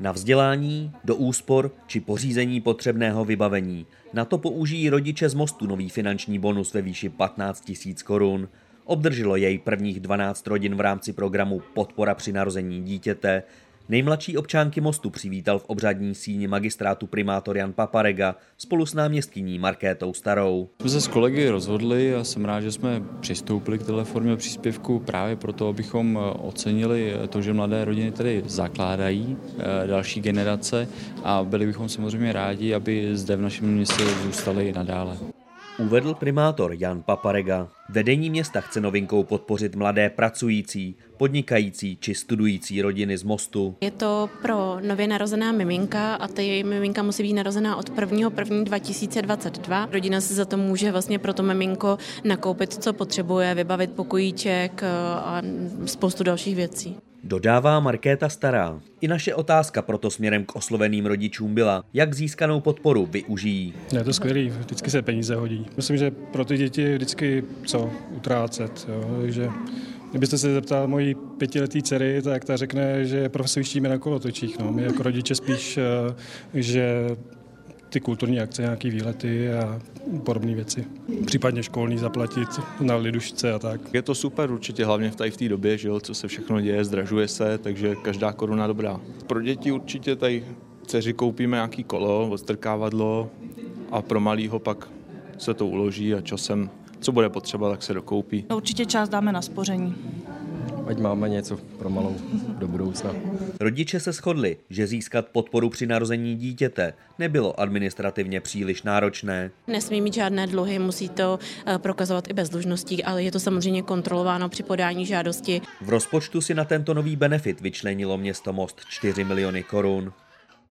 Na vzdělání, do úspor či pořízení potřebného vybavení. Na to použijí rodiče z mostu nový finanční bonus ve výši 15 000 korun. Obdrželo jej prvních 12 rodin v rámci programu Podpora při narození dítěte. Nejmladší občánky mostu přivítal v obřadní síni magistrátu primátor Jan Paparega spolu s náměstkyní Markétou Starou. Jsme se s kolegy rozhodli a jsem rád, že jsme přistoupili k této formě příspěvku právě proto, abychom ocenili to, že mladé rodiny tady zakládají eh, další generace a byli bychom samozřejmě rádi, aby zde v našem městě zůstali i nadále uvedl primátor Jan Paparega. Vedení města chce novinkou podpořit mladé pracující, podnikající či studující rodiny z Mostu. Je to pro nově narozená miminka a ta miminka musí být narozená od 1. 1. 2022. Rodina se za to může vlastně pro to miminko nakoupit, co potřebuje, vybavit pokojíček a spoustu dalších věcí. Dodává Markéta Stará. I naše otázka proto směrem k osloveným rodičům byla, jak získanou podporu využijí. Je to skvělý, vždycky se peníze hodí. Myslím, že pro ty děti je vždycky co utrácet. Jo? Takže Kdybyste se zeptal mojí pětiletý dcery, tak ta řekne, že profesujštíme na kolotočích. No. My jako rodiče spíš, eh, že ty kulturní akce, nějaké výlety a podobné věci. Případně školní zaplatit na lidušce a tak. Je to super určitě, hlavně v tady v té době, že jo, co se všechno děje, zdražuje se, takže každá koruna dobrá. Pro děti určitě tady dceři koupíme nějaký kolo, odstrkávadlo a pro malýho pak se to uloží a časem, co bude potřeba, tak se dokoupí. Určitě část dáme na spoření ať máme něco pro malou do budoucna. Rodiče se shodli, že získat podporu při narození dítěte nebylo administrativně příliš náročné. Nesmí mít žádné dluhy, musí to eh, prokazovat i bez dlužností, ale je to samozřejmě kontrolováno při podání žádosti. V rozpočtu si na tento nový benefit vyčlenilo město Most 4 miliony korun.